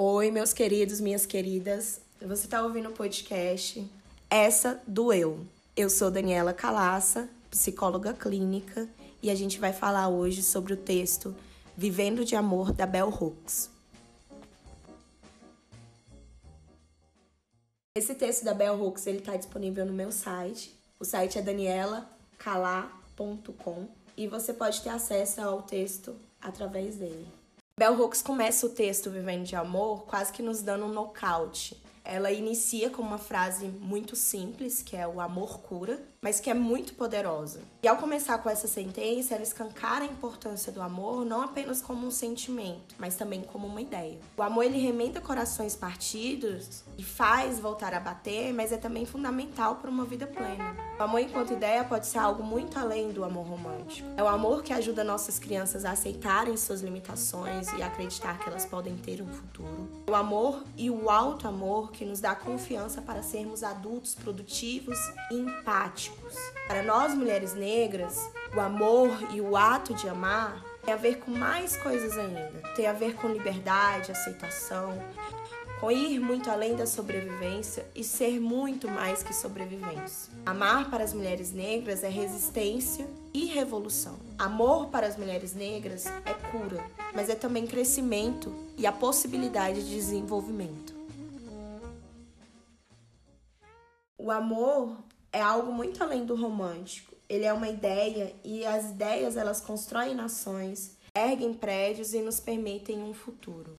Oi, meus queridos, minhas queridas. Você está ouvindo o podcast Essa do Eu. Eu sou Daniela Calaça, psicóloga clínica, e a gente vai falar hoje sobre o texto Vivendo de Amor da Bell Hooks. Esse texto da Bell Hooks ele está disponível no meu site. O site é danielacalá.com e você pode ter acesso ao texto através dele. Bell Hooks começa o texto Vivendo de Amor quase que nos dando um nocaute. Ela inicia com uma frase muito simples, que é o amor cura, mas que é muito poderosa. E ao começar com essa sentença, ela escancara a importância do amor não apenas como um sentimento, mas também como uma ideia. O amor ele remenda corações partidos e faz voltar a bater, mas é também fundamental para uma vida plena. O amor enquanto ideia pode ser algo muito além do amor romântico. É o amor que ajuda nossas crianças a aceitarem suas limitações e acreditar que elas podem ter um futuro. O amor e o alto amor que nos dá confiança para sermos adultos produtivos e empáticos para nós mulheres negras, o amor e o ato de amar tem a ver com mais coisas ainda. Tem a ver com liberdade, aceitação, com ir muito além da sobrevivência e ser muito mais que sobrevivência. Amar para as mulheres negras é resistência e revolução. Amor para as mulheres negras é cura, mas é também crescimento e a possibilidade de desenvolvimento. O amor é algo muito além do romântico. Ele é uma ideia e as ideias elas constroem nações, erguem prédios e nos permitem um futuro.